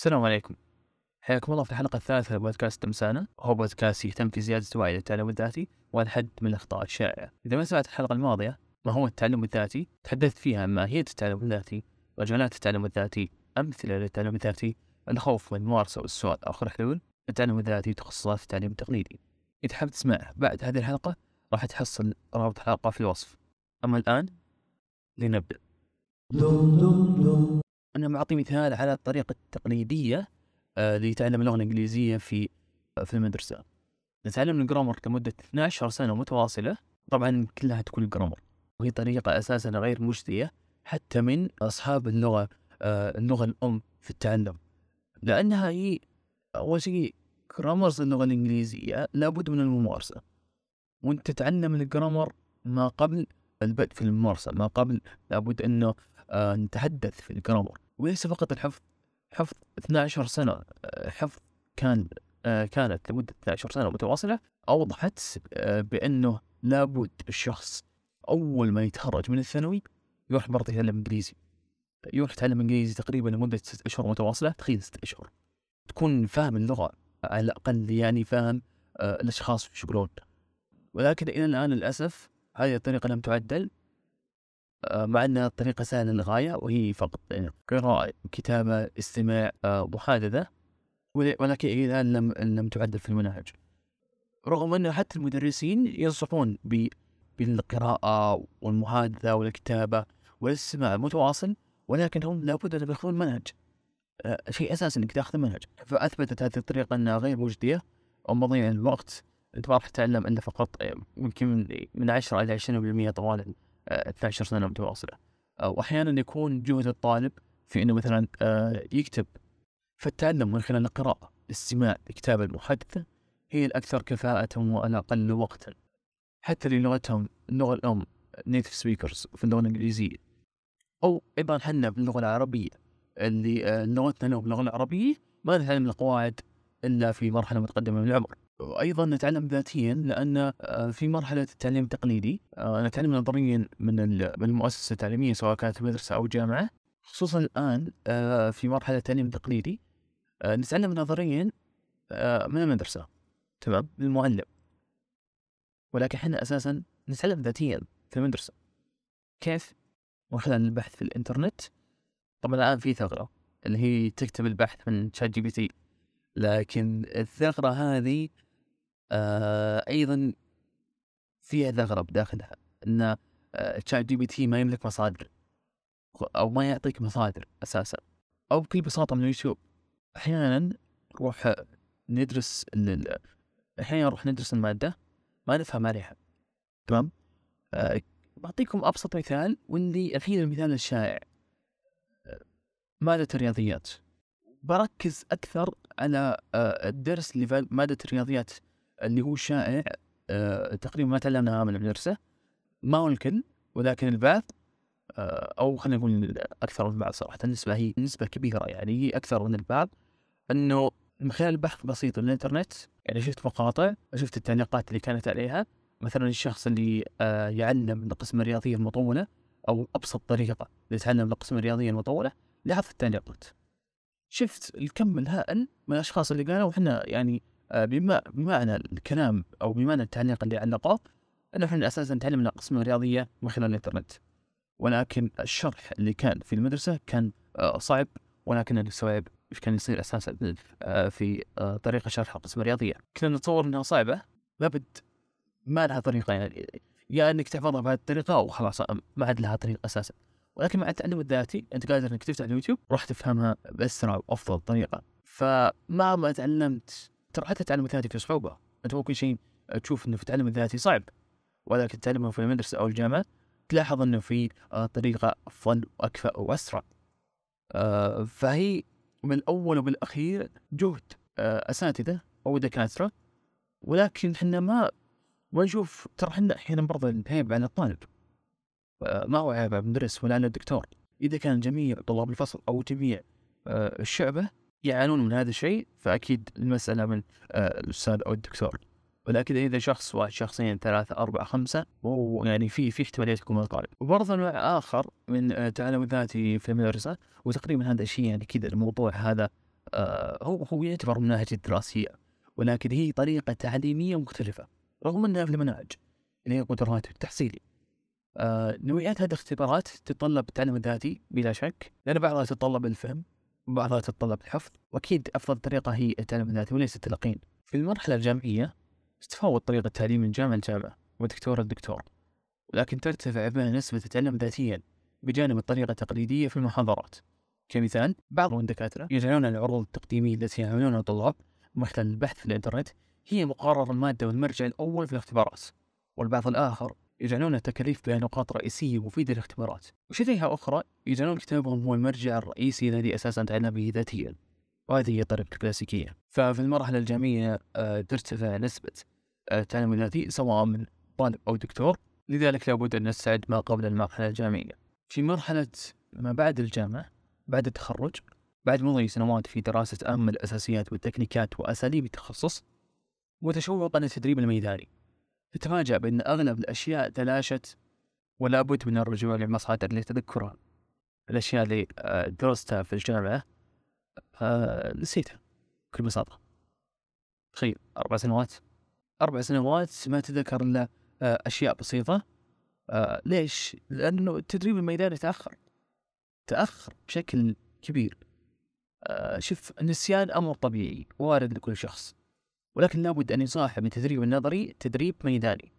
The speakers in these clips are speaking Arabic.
السلام عليكم. حياكم الله في الحلقة الثالثة لبودكاست تمسانة وهو بودكاست يهتم في زيادة وعي للتعلم الذاتي والحد من الأخطاء الشائعة. إذا ما سمعت الحلقة الماضية ما هو التعلم الذاتي؟ تحدثت فيها عن ماهية التعلم الذاتي؟ مجالات التعلم الذاتي؟ أمثلة للتعلم الذاتي؟ الخوف من الممارسة والسؤال آخر حلول؟ التعلم الذاتي تخصصات التعليم التقليدي. إذا حاب تسمع بعد هذه الحلقة راح تحصل رابط الحلقة في الوصف. أما الآن لنبدأ. أنا معطي مثال على الطريقة التقليدية آه، لتعلم اللغة الإنجليزية في آه، في المدرسة. نتعلم الجرامر لمدة 12 سنة متواصلة. طبعا كلها تكون جرامر وهي طريقة أساسا غير مجدية حتى من أصحاب اللغة آه، اللغة الأم في التعلم. لأنها هي أول شيء جرامرز اللغة الإنجليزية لابد من الممارسة. وأنت تتعلم الجرامر ما قبل البدء في الممارسة ما قبل لابد أنه نتحدث في الجرامر وليس فقط الحفظ حفظ 12 سنة آه، حفظ كان آه، كانت لمدة 12 سنة متواصلة أوضحت بأنه لابد الشخص أول ما يتخرج من الثانوي يروح برضه يتعلم إنجليزي. يروح يتعلم إنجليزي تقريبا لمدة ست أشهر متواصلة تخيل ست أشهر. تكون فاهم اللغة على الأقل يعني فاهم الأشخاص في يشغلون ولكن إلى الآن للأسف هذه الطريقة لم تعدل. مع أنها طريقة سهلة للغاية وهي فقط قراءة كتابة استماع آه، محادثة ولكن إلى الآن لم لم تعدل في المناهج. رغم أن حتى المدرسين ينصحون بالقراءة والمحادثة والكتابة والاستماع المتواصل ولكن هم لابد أن يأخذون منهج آه، شيء أساسي أنك تأخذ منهج فأثبتت هذه الطريقة أنها غير مجدية ومضيع الوقت. أنت ما راح تتعلم إلا فقط يمكن من 10 إلى 20% طوال 12 سنة متواصلة. وأحيانا يكون جهد الطالب في أنه مثلا آه، يكتب. فالتعلم من خلال القراءة الاستماع الكتابة المحدثة هي الأكثر كفاءة والأقل وقتا. حتى للغتهم اللغة الأم نيتف سبيكرز في اللغة الإنجليزية. أو أيضا حنا باللغة العربية اللي آه، لغتنا باللغة العربية ما نتعلم القواعد إلا في مرحلة متقدمة من العمر. وأيضا نتعلم ذاتيا لأن آه، في مرحلة التعليم التقليدي آه، نتعلم نظريا من المؤسسة التعليمية سواء كانت مدرسة أو جامعة. خصوصا الآن آه، في مرحلة التعليم التقليدي نتعلم نظريا من المدرسة. تمام؟ من المعلم. ولكن إحنا أساسا نتعلم ذاتيا في المدرسة. كيف؟ من خلال البحث في الإنترنت. طبعا الآن في ثغرة اللي هي تكتب البحث من ChatGPT لكن الثغرة هذه أيضا فيها ثغره بداخلها إن ChatGPT ما يملك مصادر أو ما يعطيك مصادر أساسا أو بكل بساطة من اليوتيوب. أحيانا نروح ندرس أحيانا نروح ندرس المادة ما نفهم عليها. تمام؟ أه بعطيكم أبسط مثال واللي الحين المثال الشائع. آه، مادة الرياضيات. بركز أكثر على آه، الدرس اللي في مادة الرياضيات. اللي هو شائع آه، تقريبا ما تعلمناها من المدرسة ما هو الكل ولكن البعض آه، أو خلينا نقول أكثر من البعض صراحة النسبة هي نسبة كبيرة يعني هي أكثر من البعض أنه من خلال بحث بسيط من الإنترنت يعني شفت مقاطع شفت التعليقات اللي كانت عليها مثلا الشخص اللي يعلم القسم الرياضية المطولة أو أبسط طريقة ليتعلم القسم الرياضية المطولة لاحظت التعليقات. شفت الكم الهائل من الأشخاص اللي قالوا إحنا يعني آه، بمعنى الكلام أو بمعنى التعليق اللي علقوه انه إحنا أساسا تعلمنا القسم الرياضية من خلال الإنترنت. ولكن الشرح اللي كان في المدرسة كان آه، صعب ولكن نستوعب إيش كان يصير أساسا آه، في طريقة شرح القسم الرياضية. كنا نتصور إنها صعبة لابد ما لها طريقة يعني يا إنك تحفظها بهذه الطريقة أو خلاص ما عاد لها طريقة أساسا. ولكن مع التعلم الذاتي أنت قادر إنك تفتح اليوتيوب راح تفهمها بأسرع وأفضل طريقة. فما ما تعلمت ترى حتى التعلم الذاتي في صعوبة. أنت ممكن شيء تشوف إنه في التعلم الذاتي صعب ولكن تعلمه في المدرسة أو الجامعة تلاحظ إنه في آه، طريقة أفضل وأكفأ وأسرع. آه، فهي من الأول وبالأخير جهد. آه، أساتذة أو دكاترة ولكن إحنا ما ما نشوف ترى إحنا أحيانا برضه العيب على الطالب. ما هو عيب على المدرس ولا على الدكتور. إذا كان جميع طلاب الفصل أو جميع الشعبة يعانون من هذا الشيء فأكيد المسألة من آه، الأستاذ أو الدكتور. ولكن إذا شخص واحد شخصين ثلاثة أربعة خمسة يعني في في احتمالية تكون من الطالب وبرضه نوع آخر من التعلم آه، الذاتي في المدرسة وتقريبا هذا الشيء يعني كذا الموضوع هذا آه هو هو يعتبر مناهج الدراسية. ولكن هي طريقة تعليمية مختلفة رغم أنها في المناهج اللي هي قدرات التحصيلي نوعيات هذه الاختبارات تتطلب التعلم الذاتي بلا شك لأن بعضها تتطلب الفهم. وبعضها تتطلب الحفظ وأكيد أفضل طريقة هي التعلم الذاتي وليس التلقين. في المرحلة الجامعية تتفاوت طريقة التعليم من جامعة لجامعة ودكتور لدكتور ولكن ترتفع بها نسبة التعلم ذاتيا بجانب الطريقة التقليدية في المحاضرات. كمثال بعض الدكاترة يجعلون العروض التقديمية التي يعملونها الطلاب خلال البحث في الإنترنت هي مقرر المادة والمرجع الأول في الاختبارات والبعض الآخر يجعلون التكاليف بها نقاط رئيسية مفيدة للاختبارات. وشريحة أخرى؟ يجعلون كتابهم هو المرجع الرئيسي الذي أساسا تعلم به ذاتيا. وهذه هي الطريقة الكلاسيكية. ففي المرحلة الجامعية آه، ترتفع نسبة آه، التعلم الذاتي سواء من طالب أو دكتور. لذلك لابد أن نستعد ما قبل المرحلة الجامعية. في مرحلة ما بعد الجامعة بعد التخرج بعد مضي سنوات في دراسة أهم الأساسيات والتكنيكات وأساليب التخصص وتشوقا للتدريب الميداني. تتفاجأ بأن أغلب الأشياء تلاشت ولا بد من الرجوع للمصادر لتذكرها. الأشياء اللي آه، درستها في الجامعة آه، نسيتها بكل بساطة. تخيل أربع سنوات. أربع سنوات ما تذكر إلا آه، أشياء بسيطة. ليش؟ لأنه التدريب الميداني تأخر. تأخر بشكل كبير. شوف النسيان أمر طبيعي وارد لكل شخص. ولكن لابد أن يصاحب التدريب النظري تدريب ميداني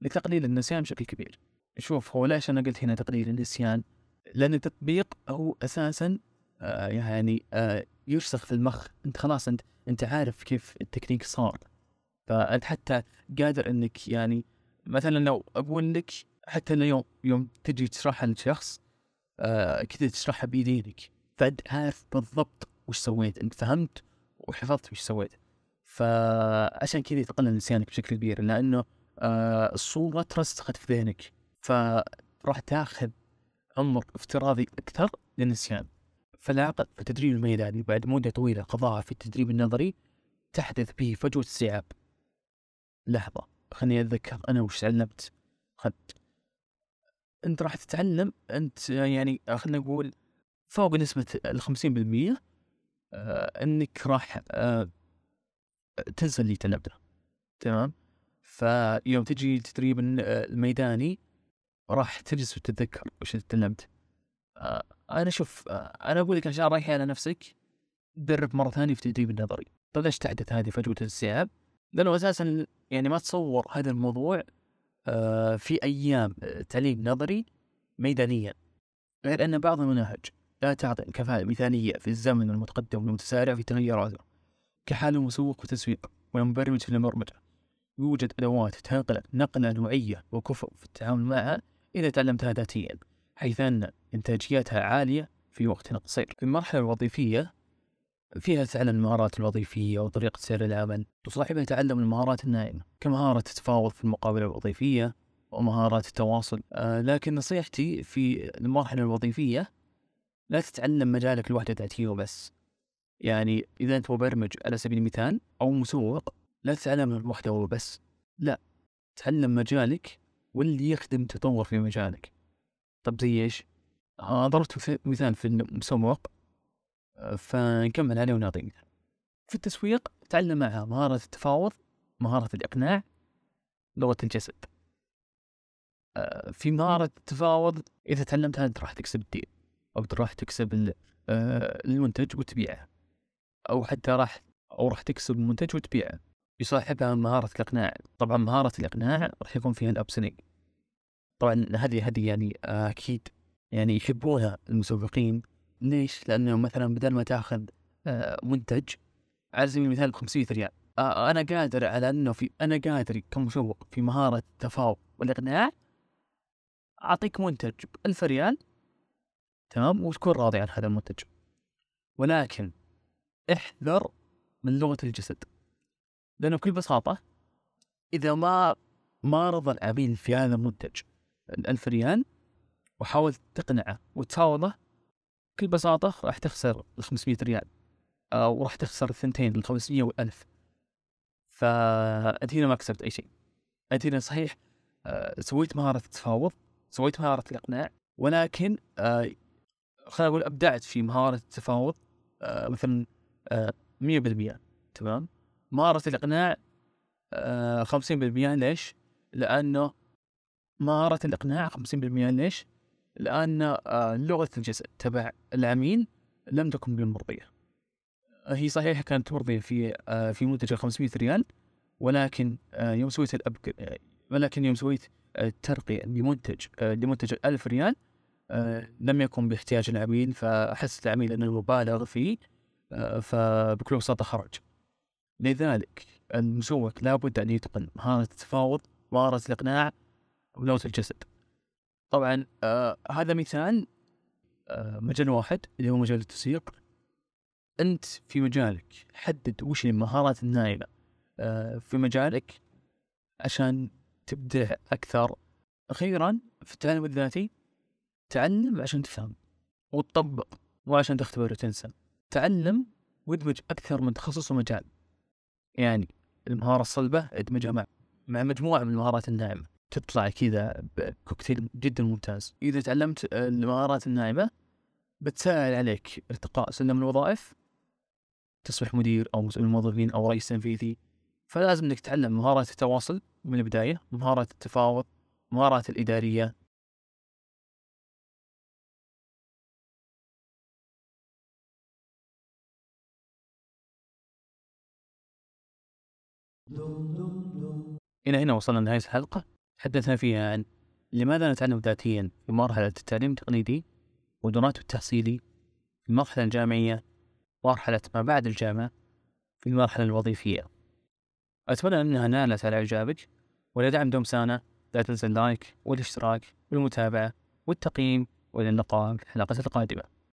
لتقليل النسيان بشكل كبير. شوف هو ليش أنا قلت هنا تقليل النسيان؟ لأن التطبيق هو أساسا آه يعني آه يرسخ في المخ. أنت خلاص أنت أنت عارف كيف التكنيك صار. فأنت حتى قادر أنك يعني مثلا لو أقول لك حتى اليوم يوم تجي تشرحها لشخص آه كذا تشرحها بيدينك. فأنت عارف بالضبط وش سويت أنت فهمت وحفظت وش سويت. فعشان كذا يتقنن نسيانك بشكل كبير لأنه آه الصورة ترسخت في ذهنك فراح تاخذ عمر افتراضي أكثر للنسيان فالعقل في التدريب الميداني بعد مدة طويلة قضاها في التدريب النظري تحدث به فجوة استيعاب لحظة خليني أتذكر أنا وش تعلمت. خدت أنت راح تتعلم أنت يعني خلينا نقول فوق نسبة الخمسين بالمية آه إنك راح آه تنسى اللي تعلمته تمام. فيوم تجي التدريب الميداني راح تجلس وتتذكر وش تعلمت آه أنا شوف آه أنا أقول لك عشان رايح على نفسك درب مرة ثانية في التدريب النظري. طيب ليش تحدث هذه فجوه الاستيعاب لأنه أساسا يعني ما تصور هذا الموضوع آه في أيام تعليم نظري ميدانيا. غير أن بعض المناهج لا تعطي الكفاءة المثالية في الزمن المتقدم والمتسارع في تغيراته كحال مسوق وتسويق ومبرمج في البرمجة يوجد أدوات تنقلك نقلة نوعية وكفء في التعامل معها إذا تعلمتها ذاتيا حيث أن إنتاجيتها عالية في وقت قصير. في المرحلة الوظيفية فيها تعلم المهارات الوظيفية وطريقة سير العمل تصاحبها تعلم المهارات الناعمة كمهارة التفاوض في المقابلة الوظيفية ومهارات التواصل. آه لكن نصيحتي في المرحلة الوظيفية لا تتعلم مجالك لوحدة ذاتية وبس. يعني إذا أنت مبرمج على سبيل المثال أو مسوق لا تتعلم المحتوى بس لا تعلم مجالك واللي يخدم تطور في مجالك. طب زي إيش؟ ضربت مثال في المسوق فنكمل عليه ونعطي مثال. في التسويق تعلم معها مهارة التفاوض مهارة الإقناع لغة الجسد. في مهارة التفاوض إذا تعلمتها أنت راح تكسب الدين أو راح تكسب المنتج وتبيعه. أو حتى راح أو راح تكسب منتج وتبيعه. يصاحبها مهارة الإقناع. طبعا مهارة الإقناع راح يكون فيها الأبسنينج طبعا هذه هذه يعني أكيد يعني يحبونها المسوقين. ليش؟ لأنه مثلا بدل ما تأخذ آه، منتج على سبيل المثال ب 500 ريال. آه، أنا قادر على أنه في أنا قادر كمسوق في مهارة التفاوض والإقناع أعطيك منتج ب 1000 ريال تمام؟ وتكون راضي عن هذا المنتج. ولكن احذر من لغة الجسد. لأنه بكل بساطة إذا ما ما رضى العميل في هذا المنتج الألف ريال وحاول تقنعه وتفاوضه بكل بساطة راح تخسر ال 500 ريال أو راح تخسر الثنتين ال 500 والألف. فأنت هنا ما كسبت أي شيء. أنت هنا صحيح آه، سويت مهارة التفاوض سويت مهارة الإقناع ولكن آه، خلينا نقول أبدعت في مهارة التفاوض آه، مثلا مية بالمية تمام مهارة الإقناع خمسين بالمية ليش؟ لأنه مهارة الإقناع خمسين بالمية ليش؟ لأن آه، لغة الجسد تبع العميل لم تكن بالمرضية هي صحيح كانت مرضية في آه، في منتج 500 ريال ولكن آه، يوم سويت الأبك ولكن يوم سويت الترقية لمنتج لمنتج 1000 ريال لم يكن باحتياج العميل فأحس العميل أنه مبالغ فيه فبكل بساطة خرج. لذلك المسوق لابد أن يتقن. مهارة التفاوض مهارة الإقناع ولغة الجسد. طبعا آه هذا مثال آه مجال واحد اللي هو مجال التسويق أنت في مجالك حدد وش المهارات الناعمة آه في مجالك عشان تبدع أكثر. أخيرا في التعلم الذاتي تعلم عشان تفهم وتطبق مو عشان تختبر وتنسى. تعلم وادمج أكثر من تخصص ومجال. يعني المهارة الصلبة ادمجها مع مع مجموعة من المهارات الناعمة. تطلع كذا بكوكتيل جدا ممتاز. إذا تعلمت المهارات الناعمة بتسهل عليك ارتقاء سلم الوظائف تصبح مدير أو مسؤول الموظفين أو رئيس تنفيذي. فلازم إنك تتعلم مهارات التواصل من البداية مهارات التفاوض مهارات الإدارية إلى هنا وصلنا لنهاية الحلقة. تحدثنا فيها عن لماذا نتعلم ذاتيا في مرحلة التعليم التقليدي ودراته التحصيلي في المرحلة الجامعية مرحلة ما بعد الجامعة في المرحلة الوظيفية. أتمنى أنها نالت على إعجابك ولدعم دوم سانا لا تنسى اللايك والاشتراك والمتابعة والتقييم وإلى اللقاء في الحلقة القادمة.